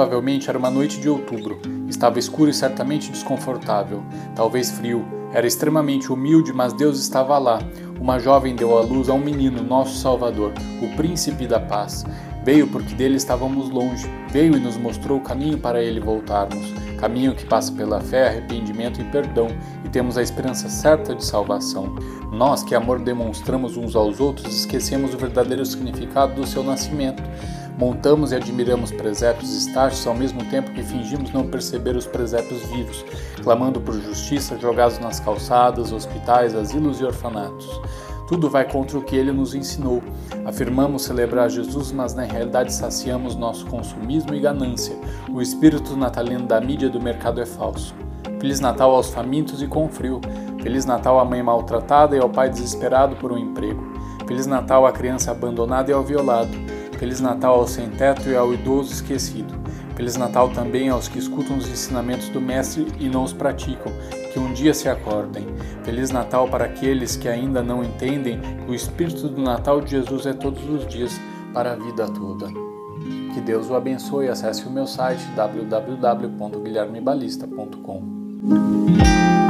Provavelmente era uma noite de outubro. Estava escuro e certamente desconfortável, talvez frio. Era extremamente humilde, mas Deus estava lá. Uma jovem deu à luz a um menino, nosso Salvador, o Príncipe da Paz. Veio porque dele estávamos longe, veio e nos mostrou o caminho para ele voltarmos, caminho que passa pela fé, arrependimento e perdão, e temos a esperança certa de salvação. Nós que amor demonstramos uns aos outros, esquecemos o verdadeiro significado do seu nascimento. Montamos e admiramos presépios estáticos ao mesmo tempo que fingimos não perceber os presépios vivos, clamando por justiça jogados nas calçadas, hospitais, asilos e orfanatos. Tudo vai contra o que ele nos ensinou. Afirmamos celebrar Jesus, mas na realidade saciamos nosso consumismo e ganância. O espírito natalino da mídia e do mercado é falso. Feliz Natal aos famintos e com frio. Feliz Natal à mãe maltratada e ao pai desesperado por um emprego. Feliz Natal à criança abandonada e ao violado. Feliz Natal ao sem-teto e ao idoso esquecido. Feliz Natal também aos que escutam os ensinamentos do Mestre e não os praticam, que um dia se acordem. Feliz Natal para aqueles que ainda não entendem que o Espírito do Natal de Jesus é todos os dias, para a vida toda. Que Deus o abençoe. Acesse o meu site www.guilhermebalista.com.